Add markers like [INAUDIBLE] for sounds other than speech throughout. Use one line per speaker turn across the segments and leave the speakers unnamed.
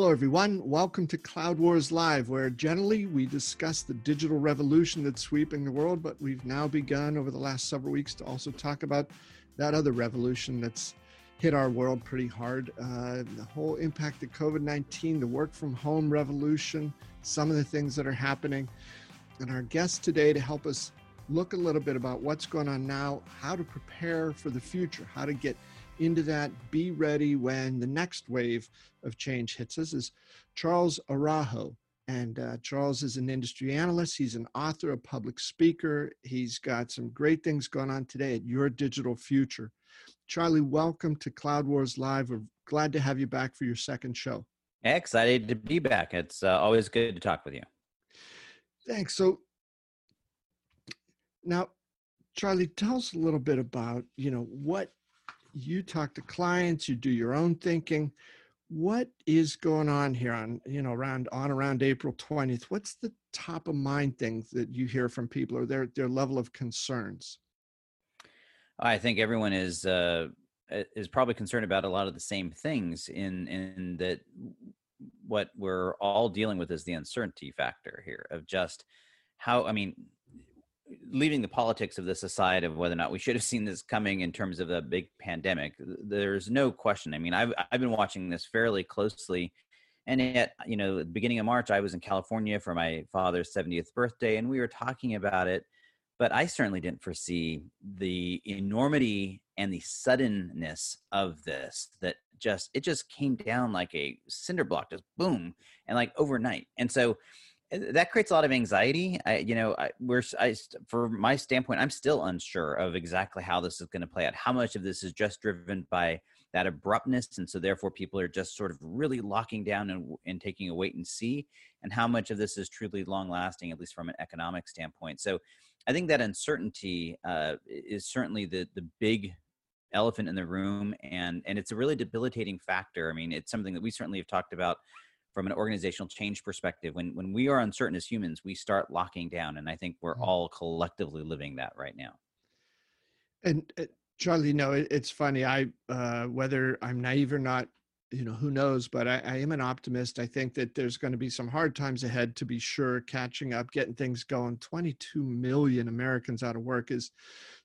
Hello, everyone. Welcome to Cloud Wars Live, where generally we discuss the digital revolution that's sweeping the world, but we've now begun over the last several weeks to also talk about that other revolution that's hit our world pretty hard. Uh, the whole impact of COVID 19, the work from home revolution, some of the things that are happening. And our guest today to help us look a little bit about what's going on now, how to prepare for the future, how to get into that, be ready when the next wave of change hits us, is Charles Araujo. And uh, Charles is an industry analyst. He's an author, a public speaker. He's got some great things going on today at Your Digital Future. Charlie, welcome to Cloud Wars Live. We're glad to have you back for your second show.
Excited to be back. It's uh, always good to talk with you.
Thanks. So now, Charlie, tell us a little bit about you know what you talk to clients, you do your own thinking. What is going on here on, you know, around on around April 20th? What's the top of mind things that you hear from people or their their level of concerns?
I think everyone is uh, is probably concerned about a lot of the same things in in that what we're all dealing with is the uncertainty factor here of just how I mean leaving the politics of this aside of whether or not we should have seen this coming in terms of a big pandemic, there's no question. I mean, I've I've been watching this fairly closely, and yet, you know, at the beginning of March, I was in California for my father's 70th birthday, and we were talking about it. But I certainly didn't foresee the enormity and the suddenness of this. That just it just came down like a cinder block, just boom, and like overnight. And so that creates a lot of anxiety. I, you know, I, we're I, for my standpoint, I'm still unsure of exactly how this is going to play out. How much of this is just driven by that abruptness, and so therefore people are just sort of really locking down and, and taking a wait and see, and how much of this is truly long lasting, at least from an economic standpoint. So, I think that uncertainty uh, is certainly the the big elephant in the room, and and it's a really debilitating factor. I mean, it's something that we certainly have talked about from an organizational change perspective when when we are uncertain as humans we start locking down and i think we're mm-hmm. all collectively living that right now.
And uh, charlie you know it, it's funny i uh, whether i'm naive or not you know who knows but I, I am an optimist. I think that there's going to be some hard times ahead to be sure. Catching up getting things going 22 million americans out of work is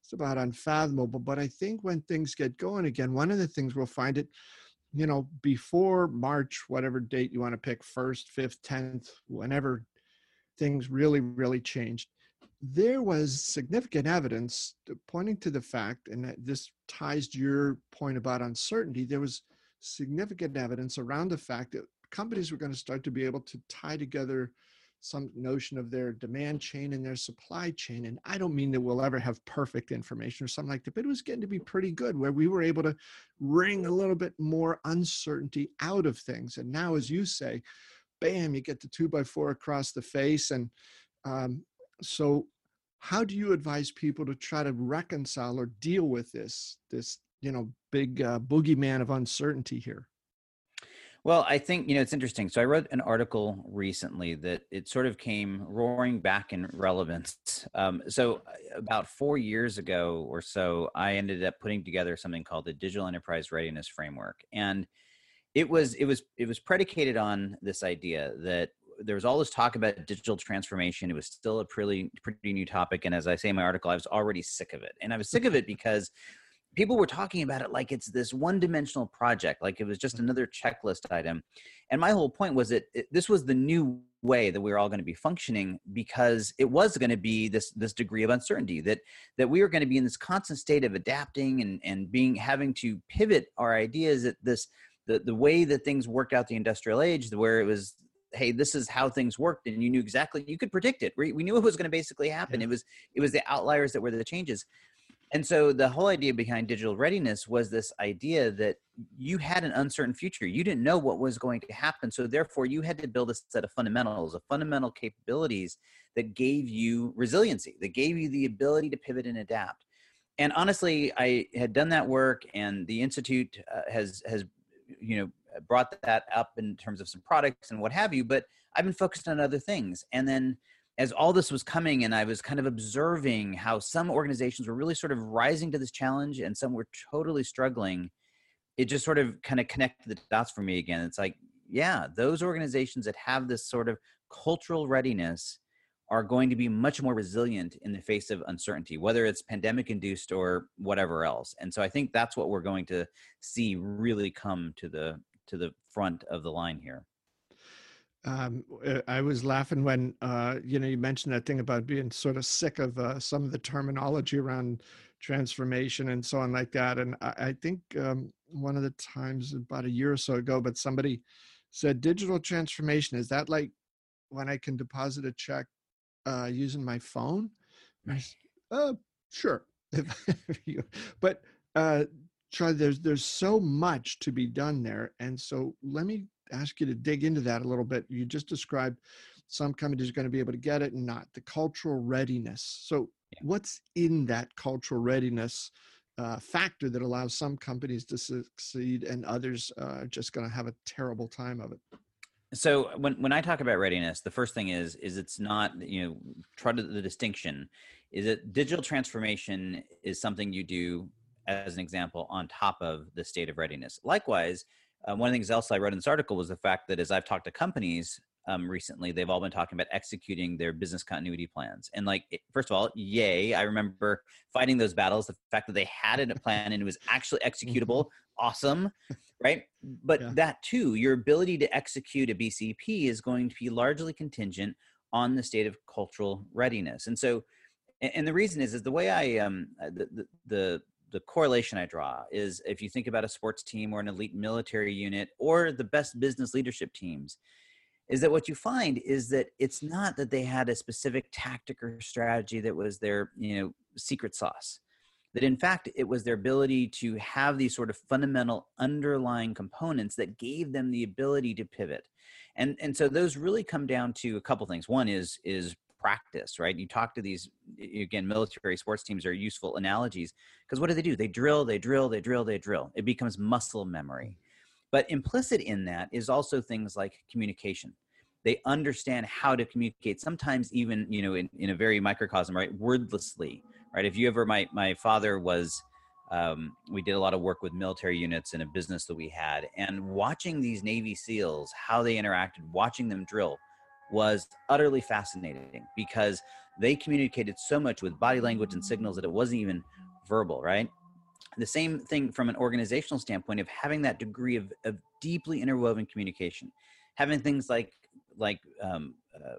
it's about unfathomable. But i think when things get going again one of the things we'll find it you know, before March, whatever date you want to pick, first, fifth, tenth, whenever things really, really changed, there was significant evidence pointing to the fact, and this ties to your point about uncertainty, there was significant evidence around the fact that companies were going to start to be able to tie together some notion of their demand chain and their supply chain. And I don't mean that we'll ever have perfect information or something like that, but it was getting to be pretty good where we were able to wring a little bit more uncertainty out of things. And now, as you say, bam, you get the two by four across the face. And um, so, how do you advise people to try to reconcile or deal with this, this, you know, big uh, boogeyman of uncertainty here?
Well, I think, you know, it's interesting. So I wrote an article recently that it sort of came roaring back in relevance. Um, so uh, about four years ago or so, I ended up putting together something called the Digital Enterprise Readiness Framework. And it was it was it was predicated on this idea that there was all this talk about digital transformation. It was still a pretty pretty new topic, and as I say in my article, I was already sick of it. And I was sick of it [LAUGHS] because people were talking about it like it's this one dimensional project like it was just mm-hmm. another checklist item and my whole point was that it, this was the new way that we were all going to be functioning because it was going to be this this degree of uncertainty that that we were going to be in this constant state of adapting and and being having to pivot our ideas at this the the way that things worked out the industrial age where it was hey this is how things worked and you knew exactly you could predict it we, we knew it was going to basically happen yeah. it was it was the outliers that were the changes and so the whole idea behind digital readiness was this idea that you had an uncertain future. You didn't know what was going to happen. So therefore you had to build a set of fundamentals, of fundamental capabilities that gave you resiliency, that gave you the ability to pivot and adapt. And honestly, I had done that work and the Institute uh, has, has, you know, brought that up in terms of some products and what have you, but I've been focused on other things. And then as all this was coming and I was kind of observing how some organizations were really sort of rising to this challenge and some were totally struggling, it just sort of kind of connected the dots for me again. It's like, yeah, those organizations that have this sort of cultural readiness are going to be much more resilient in the face of uncertainty, whether it's pandemic induced or whatever else. And so I think that's what we're going to see really come to the to the front of the line here.
Um, uh, I was laughing when uh, you know you mentioned that thing about being sort of sick of uh, some of the terminology around transformation and so on like that. And I, I think um, one of the times about a year or so ago, but somebody said digital transformation is that like when I can deposit a check uh, using my phone? uh, sure. [LAUGHS] but uh, try. There's there's so much to be done there, and so let me ask you to dig into that a little bit. You just described some companies are going to be able to get it and not the cultural readiness. So, yeah. what's in that cultural readiness uh, factor that allows some companies to succeed and others uh, are just going to have a terrible time of it?
so when, when i talk about readiness the first thing is is it's not you know try to the distinction is that digital transformation is something you do as an example on top of the state of readiness likewise uh, one of the things else i wrote in this article was the fact that as i've talked to companies um, recently they've all been talking about executing their business continuity plans. And like first of all yay i remember fighting those battles the fact that they had a plan and it was actually executable awesome right? But yeah. that too your ability to execute a bcp is going to be largely contingent on the state of cultural readiness. And so and the reason is is the way i um uh, the, the, the the correlation I draw is if you think about a sports team or an elite military unit or the best business leadership teams, is that what you find is that it's not that they had a specific tactic or strategy that was their you know secret sauce that in fact it was their ability to have these sort of fundamental underlying components that gave them the ability to pivot. And and so those really come down to a couple things. One is is practice right? You talk to these again military sports teams are useful analogies because what do they do? They drill they drill they drill they drill. It becomes muscle memory. But implicit in that is also things like communication. They understand how to communicate sometimes even you know in, in a very microcosm right wordlessly right? If you ever, my my father was, um, we did a lot of work with military units in a business that we had, and watching these Navy SEALs, how they interacted, watching them drill, was utterly fascinating because they communicated so much with body language and signals that it wasn't even verbal, right? The same thing from an organizational standpoint of having that degree of, of deeply interwoven communication, having things like like um, uh,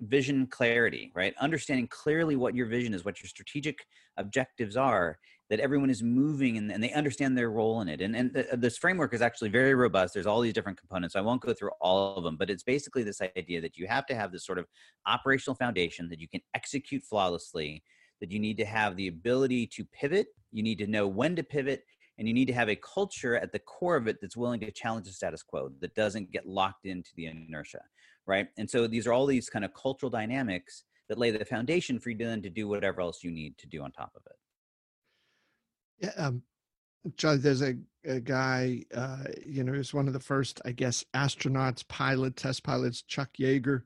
vision clarity, right? Understanding clearly what your vision is, what your strategic objectives are, that everyone is moving and, and they understand their role in it. And, and th- this framework is actually very robust. There's all these different components. I won't go through all of them, but it's basically this idea that you have to have this sort of operational foundation that you can execute flawlessly, that you need to have the ability to pivot, you need to know when to pivot, and you need to have a culture at the core of it that's willing to challenge the status quo that doesn't get locked into the inertia right? And so these are all these kind of cultural dynamics that lay the foundation for you then to do whatever else you need to do on top of it.
Yeah, um, Charlie, there's a, a guy, uh, you know, he's one of the first, I guess, astronauts, pilot, test pilots, Chuck Yeager.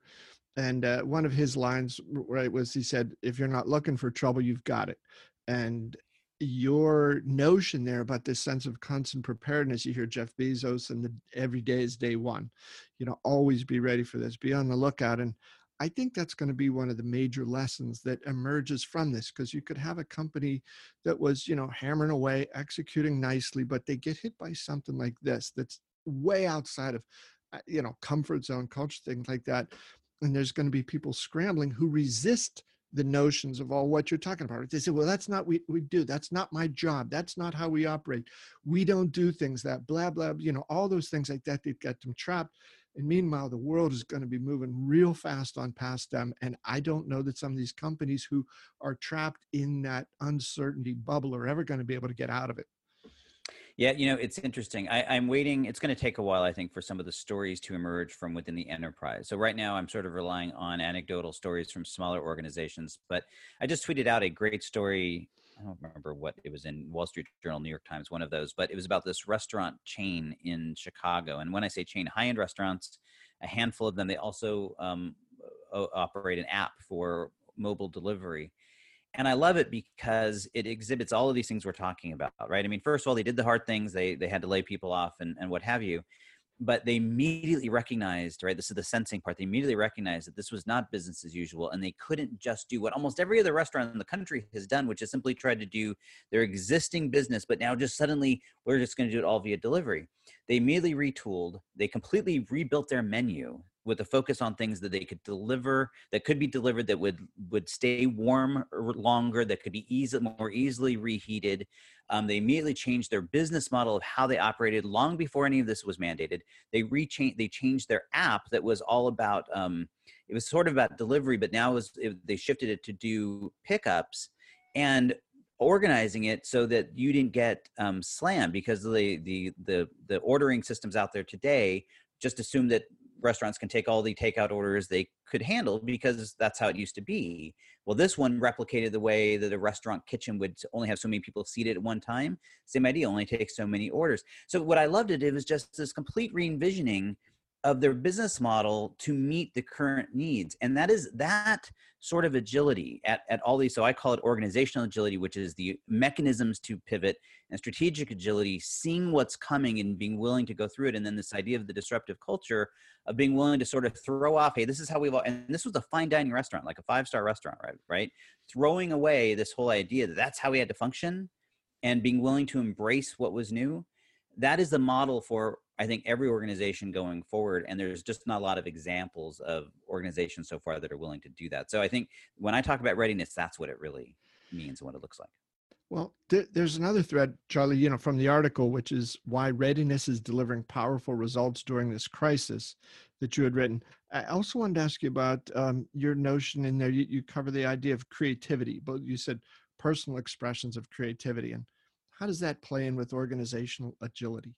And uh, one of his lines, right, was he said, if you're not looking for trouble, you've got it. And your notion there about this sense of constant preparedness you hear jeff bezos and the every day is day one. You know always be ready for this. Be on the lookout. And i think that's going to be one of the major lessons that emerges from this because you could have a company that was you know hammering away executing nicely but they get hit by something like this that's way outside of uh, you know comfort zone culture things like that and there's going to be people scrambling who resist the notions of all what you're talking about. They say, well, that's not what we do. That's not my job. That's not how we operate. We don't do things that blah, blah, you know, all those things like that that get them trapped. And meanwhile, the world is going to be moving real fast on past them. And I don't know that some of these companies who are trapped in that uncertainty bubble are ever going to be able to get out of it.
Yeah, you know, it's interesting. I, am waiting. It's going to take a while, I think, for some of the stories to emerge from within the enterprise. So right now, I'm sort of relying on anecdotal stories from smaller organizations. But I just tweeted out a great story. I don't remember what it was in Wall Street Journal, New York Times, one of those. But it was about this restaurant chain in Chicago. And when I say chain, high-end restaurants, a handful of them. They also um, operate an app for mobile delivery and I love it because it exhibits all of these things we're talking about, right? I mean, first of all, they did the hard things; they they had to lay people off and and what have you. but they immediately recognized right this is the sensing part they immediately recognized that this was not business as usual and they couldn't just do what almost every other restaurant in the country has done which is simply try to do their existing business but now just suddenly we're just going to do it all via delivery they immediately retooled they completely rebuilt their menu with a focus on things that they could deliver that could be delivered that would would stay warm longer that could be easy more easily reheated. Um, they immediately changed their business model of how they operated long before any of this was mandated. They rechanged they changed their app that was all about um, it was sort of about delivery but now was it, they shifted it to do pickups and organizing it so that you didn't get um, slammed because the the the the ordering systems out there today just assume that restaurants can take all the takeout orders they could handle because that's how it used to be. Well, this one replicated the way that a restaurant kitchen would only have so many people seated at one time. Same idea, only takes so many orders. So what I loved it, it was just this complete re-envisioning of their business model to meet the current needs. And that is that sort of agility at, at all these. So I call it organizational agility, which is the mechanisms to pivot and strategic agility, seeing what's coming and being willing to go through it. And then this idea of the disruptive culture of being willing to sort of throw off, hey, this is how we've, all, and this was a fine dining restaurant, like a five-star restaurant, right? Right. Throwing away this whole idea that that's how we had to function and being willing to embrace what was new. That is the model for I think every organization going forward, and there's just not a lot of examples of organizations so far that are willing to do that. So I think when I talk about readiness, that's what it really means and what it looks like.
Well, th- there's another thread, Charlie, you know, from the article, which is why readiness is delivering powerful results during this crisis that you had written. I also wanted to ask you about um, your notion in there. You, you cover the idea of creativity, but you said personal expressions of creativity. And how does that play in with organizational agility?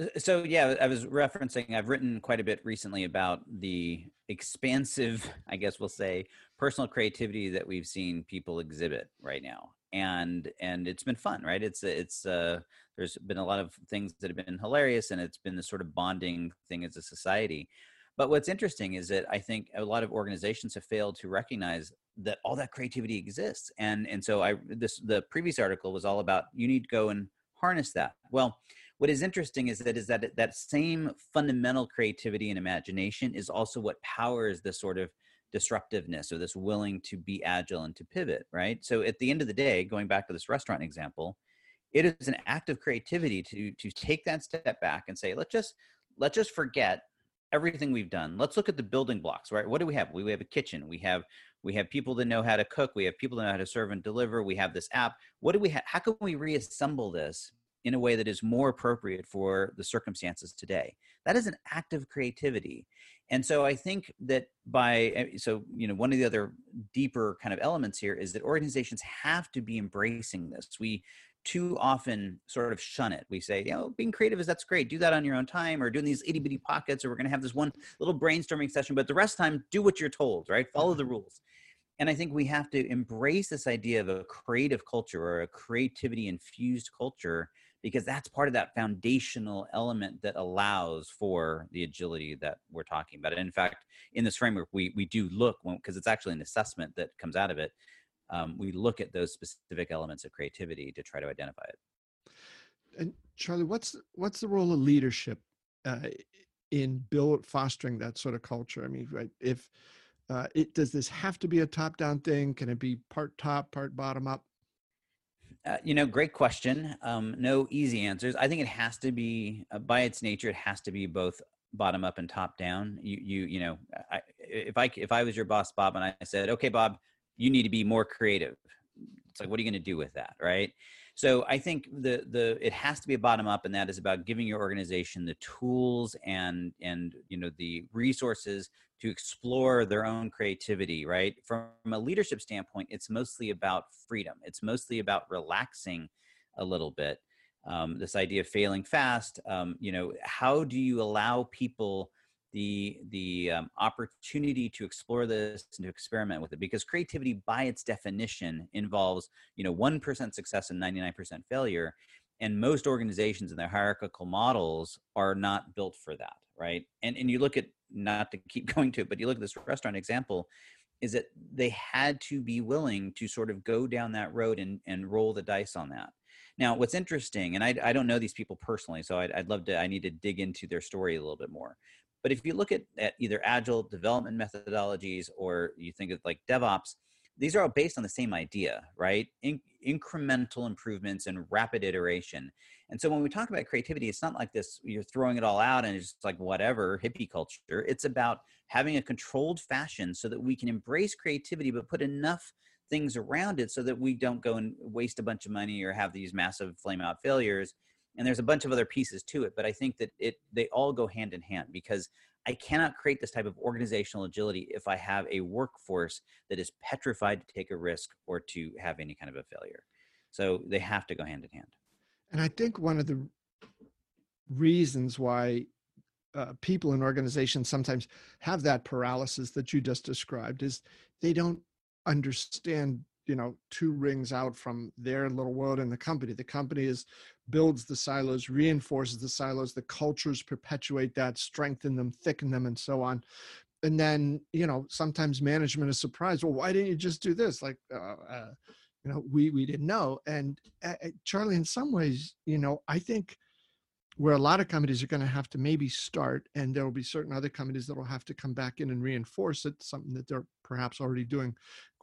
Uh, so yeah i was referencing i've written quite a bit recently about the expansive [LAUGHS] i guess we'll say personal creativity that we've seen people exhibit right now. And and it's been fun right? It's it's uh there's been a lot of things that have been hilarious and it's been this sort of bonding thing as a society. But what's interesting is that i think a lot of organizations have failed to recognize that all that creativity exists. And and so i this the previous article was all about you need to go and harness that. Well what is interesting is that is that that same fundamental creativity and imagination is also what powers this sort of disruptiveness or this willing to be agile and to pivot right? So at the end of the day going back to this restaurant example it is an act of creativity to to take that step back and say let's just let's just forget everything we've done. Let's look at the building blocks right? What do we have? We have a kitchen. We have we have people that know how to cook. We have people that know how to serve and deliver. We have this app. What do we have how can we reassemble this in a way that is more appropriate for the circumstances today. That is an act of creativity. And so I think that by, eh, so, you know, one of the other deeper kind of elements here is that organizations have to be embracing this. We too often sort of shun it. We say, you know, being creative is that's great. Do that on your own time or doing these itty bitty pockets, or we're going to have this one little brainstorming session, but the rest of the time, do what you're told, right? Follow mm-hmm. the rules. And I think we have to embrace this idea of a creative culture or a creativity infused culture because that's part of that foundational element that allows for the agility that we're talking about. And in fact, in this framework, we we do look because it's actually an assessment that comes out of it. Um, we look at those specific elements of creativity to try to identify it.
And Charlie, what's what's the role of leadership uh, in build fostering that sort of culture? I mean, right, if uh, it does this have to be a top down thing? Can it be part top, part bottom up?
Uh, you know, great question. Um, no easy answers. I think it has to be, uh, by its nature, it has to be both bottom up and top down. You, you, you know, I, if I if I was your boss, Bob, and I said, okay, Bob, you need to be more creative. It's like, what are you going to do with that, right? So I think the the it has to be a bottom up, and that is about giving your organization the tools and and you know the resources to explore their own creativity. Right from a leadership standpoint, it's mostly about freedom. It's mostly about relaxing a little bit. Um, this idea of failing fast. Um, you know, how do you allow people the the um, opportunity to explore this and to experiment with it because creativity by its definition involves you know 1% success and 99% failure and most organizations and their hierarchical models are not built for that right and and you look at not to keep [LAUGHS] going to it but you look at this restaurant example is that they had to be willing to sort of go down that road and and roll the dice on that Now, what's interesting, and I, I don't know these people personally, so I'd, I'd love to, I need to dig into their story a little bit more. But if you look at, at either agile development methodologies or you think of like DevOps, these are all based on the same idea, right? In, incremental improvements and rapid iteration. And so when we talk about creativity, it's not like this, you're throwing it all out and it's just like whatever, hippie culture. It's about having a controlled fashion so that we can embrace creativity, but put enough things around it so that we don't go and waste a bunch of money or have these massive flame out failures. And there's a bunch of other pieces to it, but I think that it they all go hand in hand because I cannot create this type of organizational agility if I have a workforce that is petrified to take a risk or to have any kind of a failure. So they have to go hand in hand.
And I think one of the reasons why uh, people in organizations sometimes have that paralysis that you just described is they don't understand you know two rings out from their little world in the company the company is builds the silos reinforces the silos the cultures perpetuate that strengthen them thicken them and so on. And then you know sometimes management is surprised well why didn't you just do this? Like uh, uh, you know we we didn't know. And uh, charlie in some ways you know i think where a lot of companies are going to have to maybe start and there will be certain other companies that will have to come back in and reinforce it something that they're perhaps already doing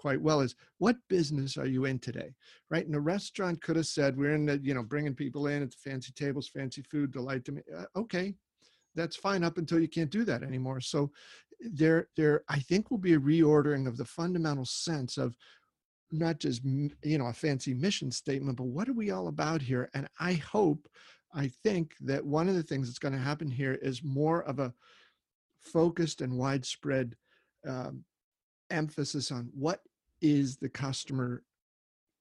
quite well is what business are you in today? Right? And a restaurant could have said we're in the you know bringing people in at the fancy tables fancy food delight to me uh, okay that's fine up until you can't do that anymore. So there there i think will be a reordering of the fundamental sense of not just you know a fancy mission statement but what are we all about here? And i hope I think that one of the things that's going to happen here is more of a focused and widespread um, emphasis on what is the customer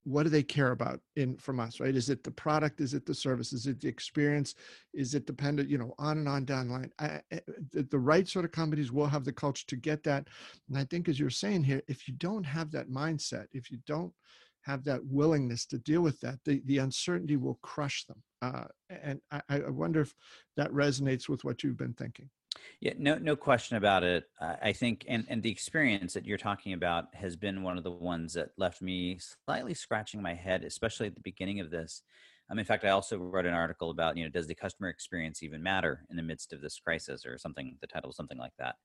what do they care about in from us right? Is it the product? Is it the service? Is it the experience? Is it dependent you know on and on down the line? I, I, the, the right sort of companies will have the culture to get that. And i think as you're saying here if you don't have that mindset if you don't have that willingness to deal with that, the, the uncertainty will crush them. Uh, and I, I wonder if that resonates with what you've been thinking.
Yeah, no, no question about it. I think, and and the experience that you're talking about has been one of the ones that left me slightly scratching my head, especially at the beginning of this. Um, in fact, I also wrote an article about, you know, does the customer experience even matter in the midst of this crisis, or something? The title, was something like that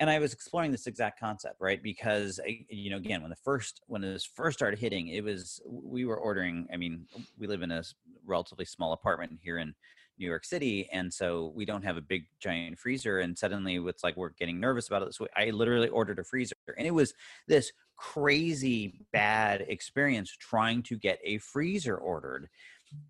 and I was exploring this exact concept, right? Because you know, again, when the first when this first started hitting, it was we were ordering. I mean, we live in a relatively small apartment here in New York City, and so we don't have a big giant freezer. And suddenly, it's like we're getting nervous about it. So I literally ordered a freezer, and it was this crazy bad experience trying to get a freezer ordered.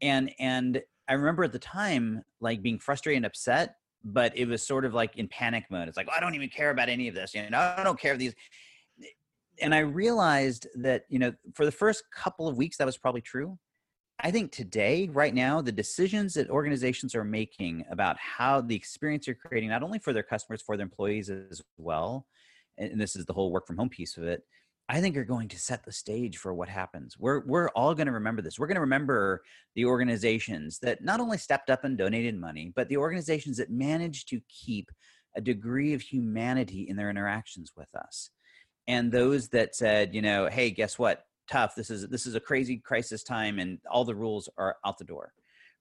And and I remember at the time like being frustrated and upset but it was sort of like in panic mode. It's like, I don't even care about any of this. You know, I don't care if these. And I realized that, you know, for the first couple of weeks, that was probably true. I think today, right now, the decisions that organizations are making about how the experience you're creating, not only for their customers, for their employees as well, and this is the whole work from home piece of it, I think are going to set the stage for what happens. We're we're all going to remember this. We're going to remember the organizations that not only stepped up and donated money, but the organizations that managed to keep a degree of humanity in their interactions with us. And those that said, you know, hey, guess what? Tough. This is this is a crazy crisis time and all the rules are out the door.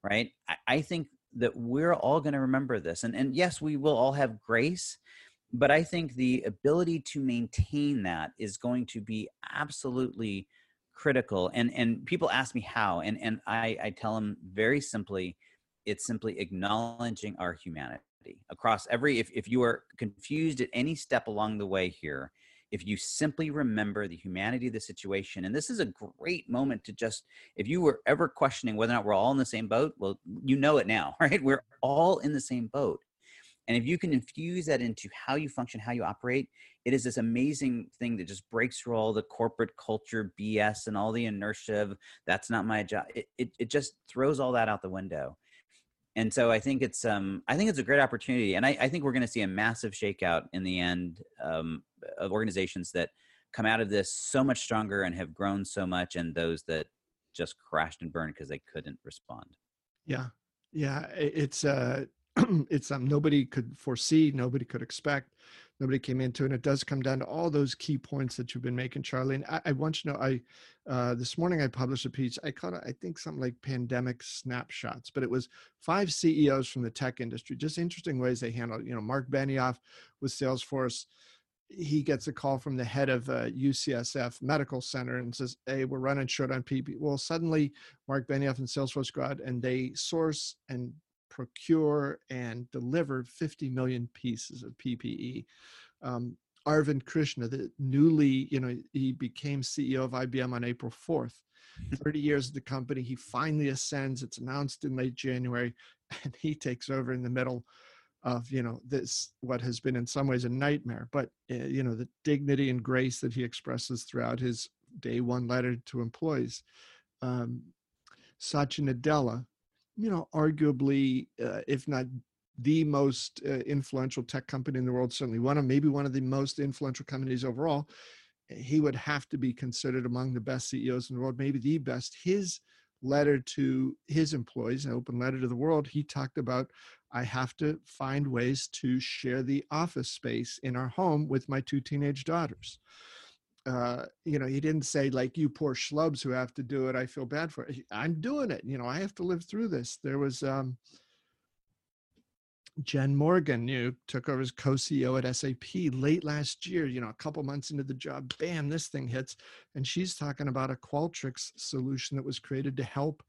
Right? I, I think that we're all going to remember this. And and yes, we will all have grace but I think the ability to maintain that is going to be absolutely critical. And and people ask me how, and and I I tell them very simply, it's simply acknowledging our humanity across every. If if you are confused at any step along the way here, if you simply remember the humanity of the situation and this is a great moment to just if you were ever questioning whether or not we're all in the same boat well you know it now [LAUGHS] right we're all in the same boat and if you can infuse that into how you function, how you operate, it is this amazing thing that just breaks through all the corporate culture BS and all the inertia of that's not my job. It, it, it just throws all that out the window. And so I think it's um I think it's a great opportunity, and I, I think we're going to see a massive shakeout in the end um, of organizations that come out of this so much stronger and have grown so much, and those that just crashed and burned because they couldn't respond.
Yeah, yeah, it's uh [CLEARS THROAT] it's something nobody could foresee, nobody could expect, nobody came into, and it does come down to all those key points that you've been making, Charlie. And I, I want you to know, I uh, this morning I published a piece. I called it, I think, something like pandemic snapshots, but it was five CEOs from the tech industry. Just interesting ways they handle. You know, Mark Benioff with Salesforce he gets a call from the head of uh, UCSF Medical Center and says, "Hey, we're running short on PPE." Well, suddenly Mark Benioff and Salesforce go out and they source and procure and deliver 50 million pieces of PPE. Um, Arvind Krishna, the newly, you know, he became CEO of IBM on April 4th. [LAUGHS] 30 years of the company, he finally ascends. It's announced in late January, [LAUGHS] and he takes over in the middle of you know this what has been in some ways a nightmare but uh, you know the dignity and grace that he expresses throughout his day one letter to employees um, satya nadella you know arguably uh, if not the most uh, influential tech company in the world certainly one of maybe one of the most influential companies overall he would have to be considered among the best ceos in the world maybe the best his letter to his employees an open letter to the world he talked about I have to find ways to share the office space in our home with my two teenage daughters. Uh, you know, he didn't say like you poor schlubs who have to do it. I feel bad for it. I'm doing it. You know, I have to live through this. There was um, Jen Morgan, you took over as co-CEO at SAP late last year. You know, a couple months into the job, bam, this thing hits, and she's talking about a Qualtrics solution that was created to help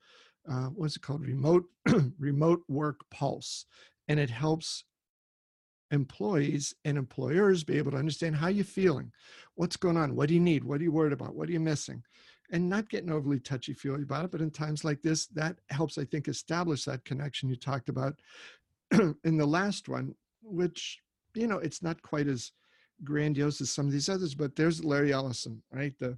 uh, what's it called remote [CLEARS THROAT] remote work pulse and it helps employees and employers be able to understand how you're feeling what's going on what do you need what are you worried about what are you missing and not getting overly touchy feely about it but in times like this that helps i think establish that connection you talked about [CLEARS THROAT] in the last one which you know it's not quite as grandiose as some of these others but there's larry ellison right the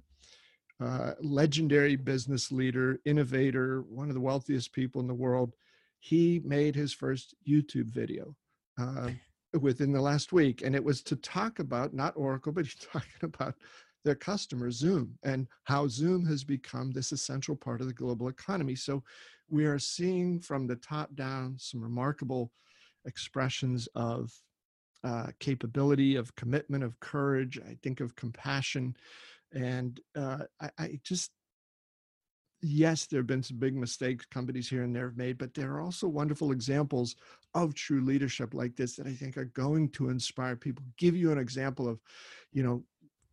uh, legendary business leader, innovator, one of the wealthiest people in the world. He made his first YouTube video uh, within the last week, and it was to talk about not Oracle, but [LAUGHS] he's talking about their customer Zoom and how Zoom has become this essential part of the global economy. So we are seeing from the top down some remarkable expressions of uh, capability, of commitment, of courage. I think of compassion and uh, I, I just yes, there have been some big mistakes companies here and there have made, but there are also wonderful examples of true leadership like this that I think are going to inspire people. Give you an example of, you know,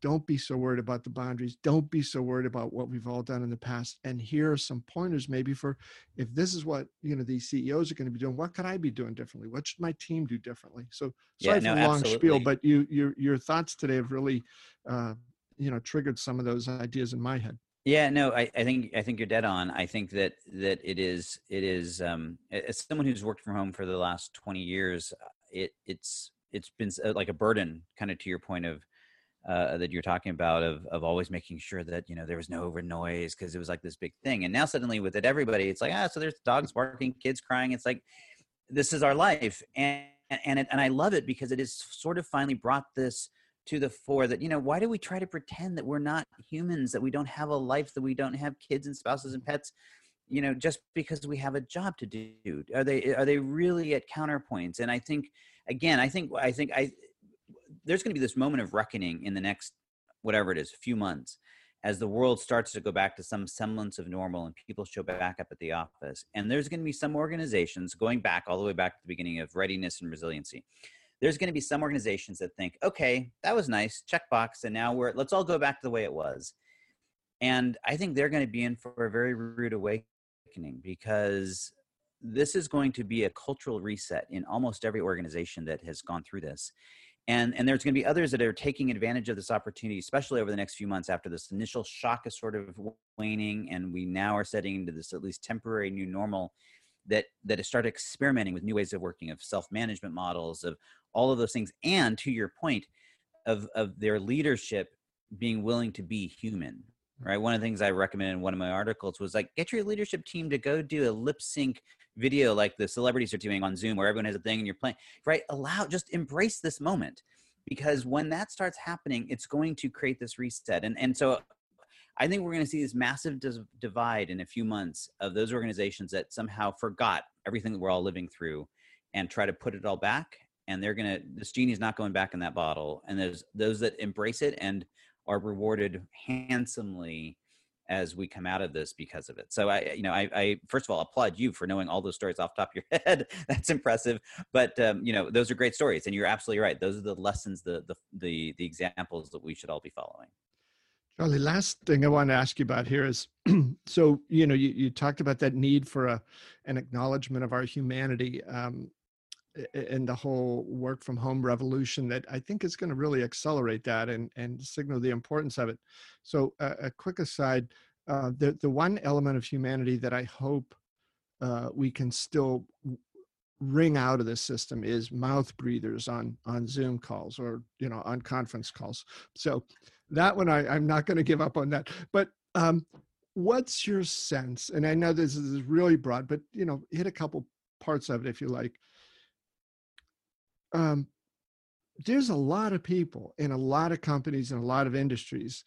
don't be so worried about the boundaries. Don't be so worried about what we've all done in the past. And here are some pointers maybe for if this is what you know these CEOs are going to be doing. What could I be doing differently? What should my team do differently? So sorry yeah, no, for the long absolutely. spiel, but you your your thoughts today have really uh, you know triggered some of those ideas in my head
yeah no I, I think i think you're dead on. I think that that it is it is um as someone who's worked from home for the last 20 years uh, it it's it's been uh, like a burden kind of to your point of uh, that you're talking about of of always making sure that you know there was no over noise because it was like this big thing. And now suddenly with it everybody it's like ah so there's dogs barking kids crying. It's like this is our life. And and it, and I love it because it has sort of finally brought this to the fore that you know why do we try to pretend that we're not humans that we don't have a life that we don't have kids and spouses and pets you know just because we have a job to do? Are they are they really at counterpoints? And i think again i think i think i there's going to be this moment of reckoning in the next whatever it is few months as the world starts to go back to some semblance of normal and people show back up at the office. And there's going to be some organizations going back all the way back to the beginning of readiness and resiliency there's going to be some organizations that think, okay, that was nice, checkbox, and now we're let's all go back to the way it was. And I think they're going to be in for a very rude awakening because this is going to be a cultural reset in almost every organization that has gone through this. And, and there's going to be others that are taking advantage of this opportunity, especially over the next few months after this initial shock is sort of waning, and we now are setting into this at least temporary new normal that that has started experimenting with new ways of working, of self-management models, of all of those things and to your point of of their leadership being willing to be human right? One of the things i recommended in one of my articles was like get your leadership team to go do a lip sync video like the celebrities are doing on zoom where everyone has a thing and you're playing right? Allow just embrace this moment because when that starts happening it's going to create this reset. And and so i think we're going to see this massive divide in a few months of those organizations that somehow forgot everything that we're all living through and try to put it all back and they're gonna this genie's not going back in that bottle and there's those that embrace it and are rewarded handsomely as we come out of this because of it. So I, you know, I, I first of all applaud you for knowing all those stories off top of your [LAUGHS] head. That's impressive. But um, you know, those are great stories, and you're absolutely right. Those are the lessons, the the the, the examples that we should all be following.
Charlie, last thing I want to ask you about here is [CLEARS THROAT] so you know you, you talked about that need for a an acknowledgement of our humanity. Um, in the whole work from home revolution that I think is going to really accelerate that and, and signal the importance of it. So, uh, a quick aside uh, the, the one element of humanity that I hope uh, we can still wring out of this system is mouth breathers on on zoom calls or you know on conference calls. So that one I, i'm not going to give up on that. But um, what's your sense and i know this is really broad but you know hit a couple parts of it if you like. Um, there's a lot of people in a lot of companies and a lot of industries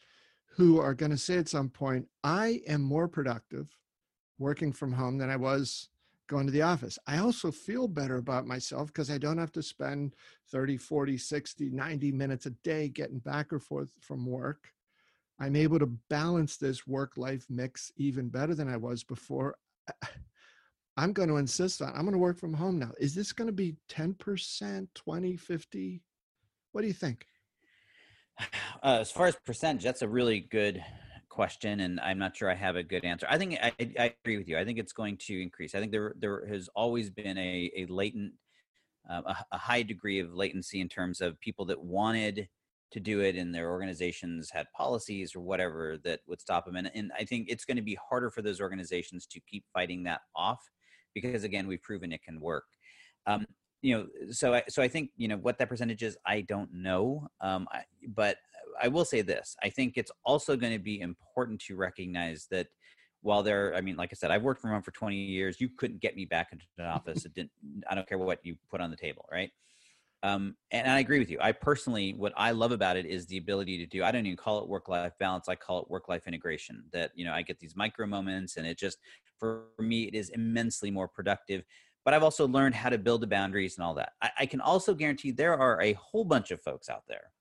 who are going to say at some point, I am more productive working from home than I was going to the office. I also feel better about myself because I don't have to spend 30, 40, 60, 90 minutes a day getting back or forth from work. I'm able to balance this work life mix even better than I was before. [LAUGHS] I'm going to insist on, I'm going to work from home now. Is this going to be 10%, 20, 50? What do you think? [SIGHS]
Uh, as far as percentage, that's a really good question, and I'm not sure I have a good answer. I think I, I agree with you. I think it's going to increase. I think there there has always been a a latent, uh, a, a high degree of latency in terms of people that wanted to do it and their organizations had policies or whatever that would stop them and, and i think it's going to be harder for those organizations to keep fighting that off because again we've proven it can work um, you know so I, so I think you know what that percentage is I don't know um, I, but I will say this I think it's also going to be important to recognize that while there I mean like I said I've worked from home for 20 years you couldn't get me back into an office it didn't I don't care what you put on the table right um, and I agree with you. I personally, what I love about it is the ability to do. I don't even call it work-life balance. I call it work-life integration. That you know, I get these micro moments, and it just for me, it is immensely more productive. But I've also learned how to build the boundaries and all that. I, I can also guarantee there are a whole bunch of folks out there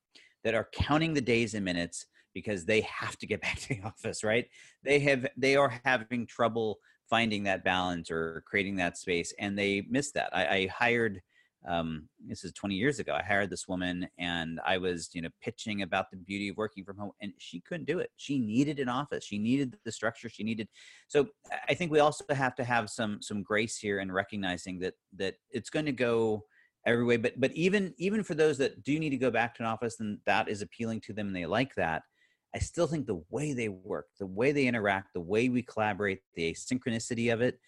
that are counting the days and minutes because they have to get [LAUGHS] back to the office, right? They have they are having trouble finding that balance or creating that space, and they miss that. I, I hired um, this is 20 years ago. I hired this woman and I was, you know, pitching about the beauty of working from home and she couldn't do it. She needed an office. She needed the structure she needed. So I think we also have to have some, some grace here in recognizing that, that it's going to go every way. But, but even, even for those that do need to go back to an office and that is appealing to them and they like that, I still think the way they work, the way they interact, the way we collaborate, the asynchronicity of it,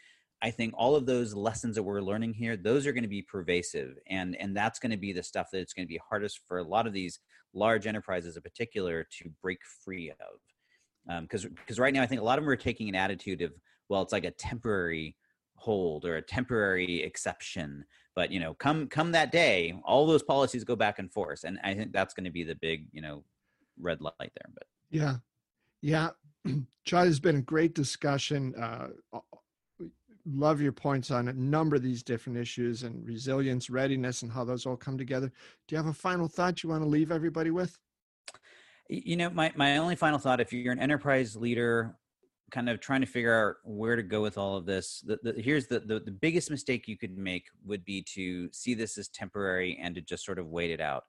I think all of those lessons that we're learning here, those are going to be pervasive, and and that's going to be the stuff that it's going to be hardest for a lot of these large enterprises, in particular, to break free of. Because um, because right now, I think a lot of them are taking an attitude of well, it's like a temporary hold or a temporary exception, but you know, come come that day, all those policies go back and forth, and I think that's going to be the big you know red light there. But
yeah, yeah. [CLEARS THROAT] Charlie, has been a great discussion. Uh, love your points on a number of these different issues and resilience, readiness, and how those all come together. Do you have a final thought you want to leave everybody with?
You know, my, my only final thought if you're an enterprise leader, kind of trying to figure out where to go with all of this, the, the, here's the, the, the biggest mistake you could make would be to see this as temporary and to just sort of wait it out.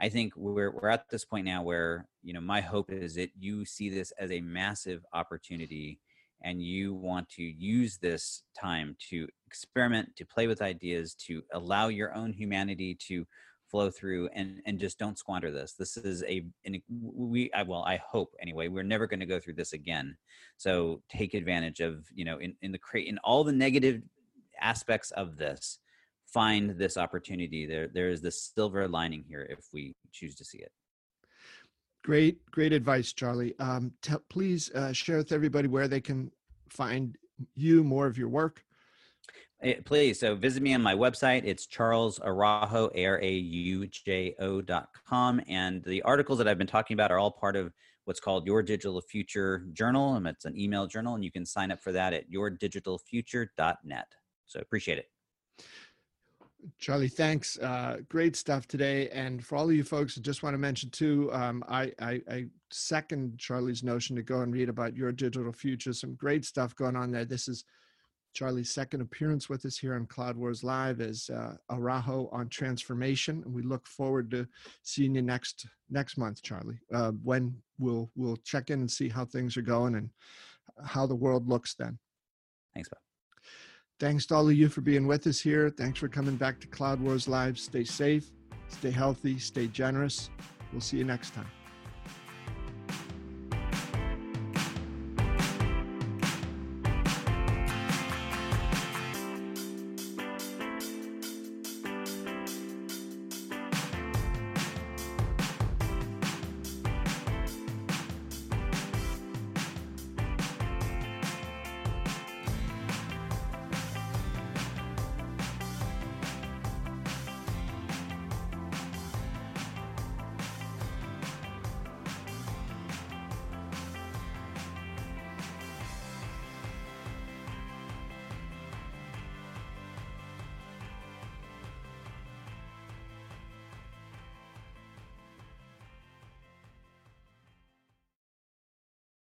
I think we're we're at this point now where you know my hope is that you see this as a massive opportunity and you want to use this time to experiment, to play with ideas, to allow your own humanity to flow through and and just don't squander this this is a an, we I, well i hope anyway we're never going to go through this again so take advantage of you know in in the create in all the negative aspects of this find this opportunity there there is this silver lining here if we choose to see it
Great, great advice, Charlie. Um, t- please uh, share with everybody where they can find you, more of your work.
Eh, please, so visit me on my website. It's Charles Araujo, A-R-A-U-J-O dot com. And the articles that I've been talking about are all part of what's called Your Digital Future Journal. And it's an email journal, and you can sign up for that at yourdigitalfuture.net. So appreciate it
Charlie, thanks. Uh, great stuff today. And for all of you folks, I just want to mention too, um, I, I, I second Charlie's notion to go and read about your digital future. Some great stuff going on there. This is Charlie's second appearance with us here on Cloud Wars Live as uh, Araujo on transformation. And we look forward to seeing you next next month, Charlie. Uh, when we'll we'll check in and see how things are going and how the world looks then.
Thanks, Bob.
Thanks to all of you for being with us here. Thanks for coming back to Cloud Wars Live. Stay safe, stay healthy, stay generous. We'll see you next time.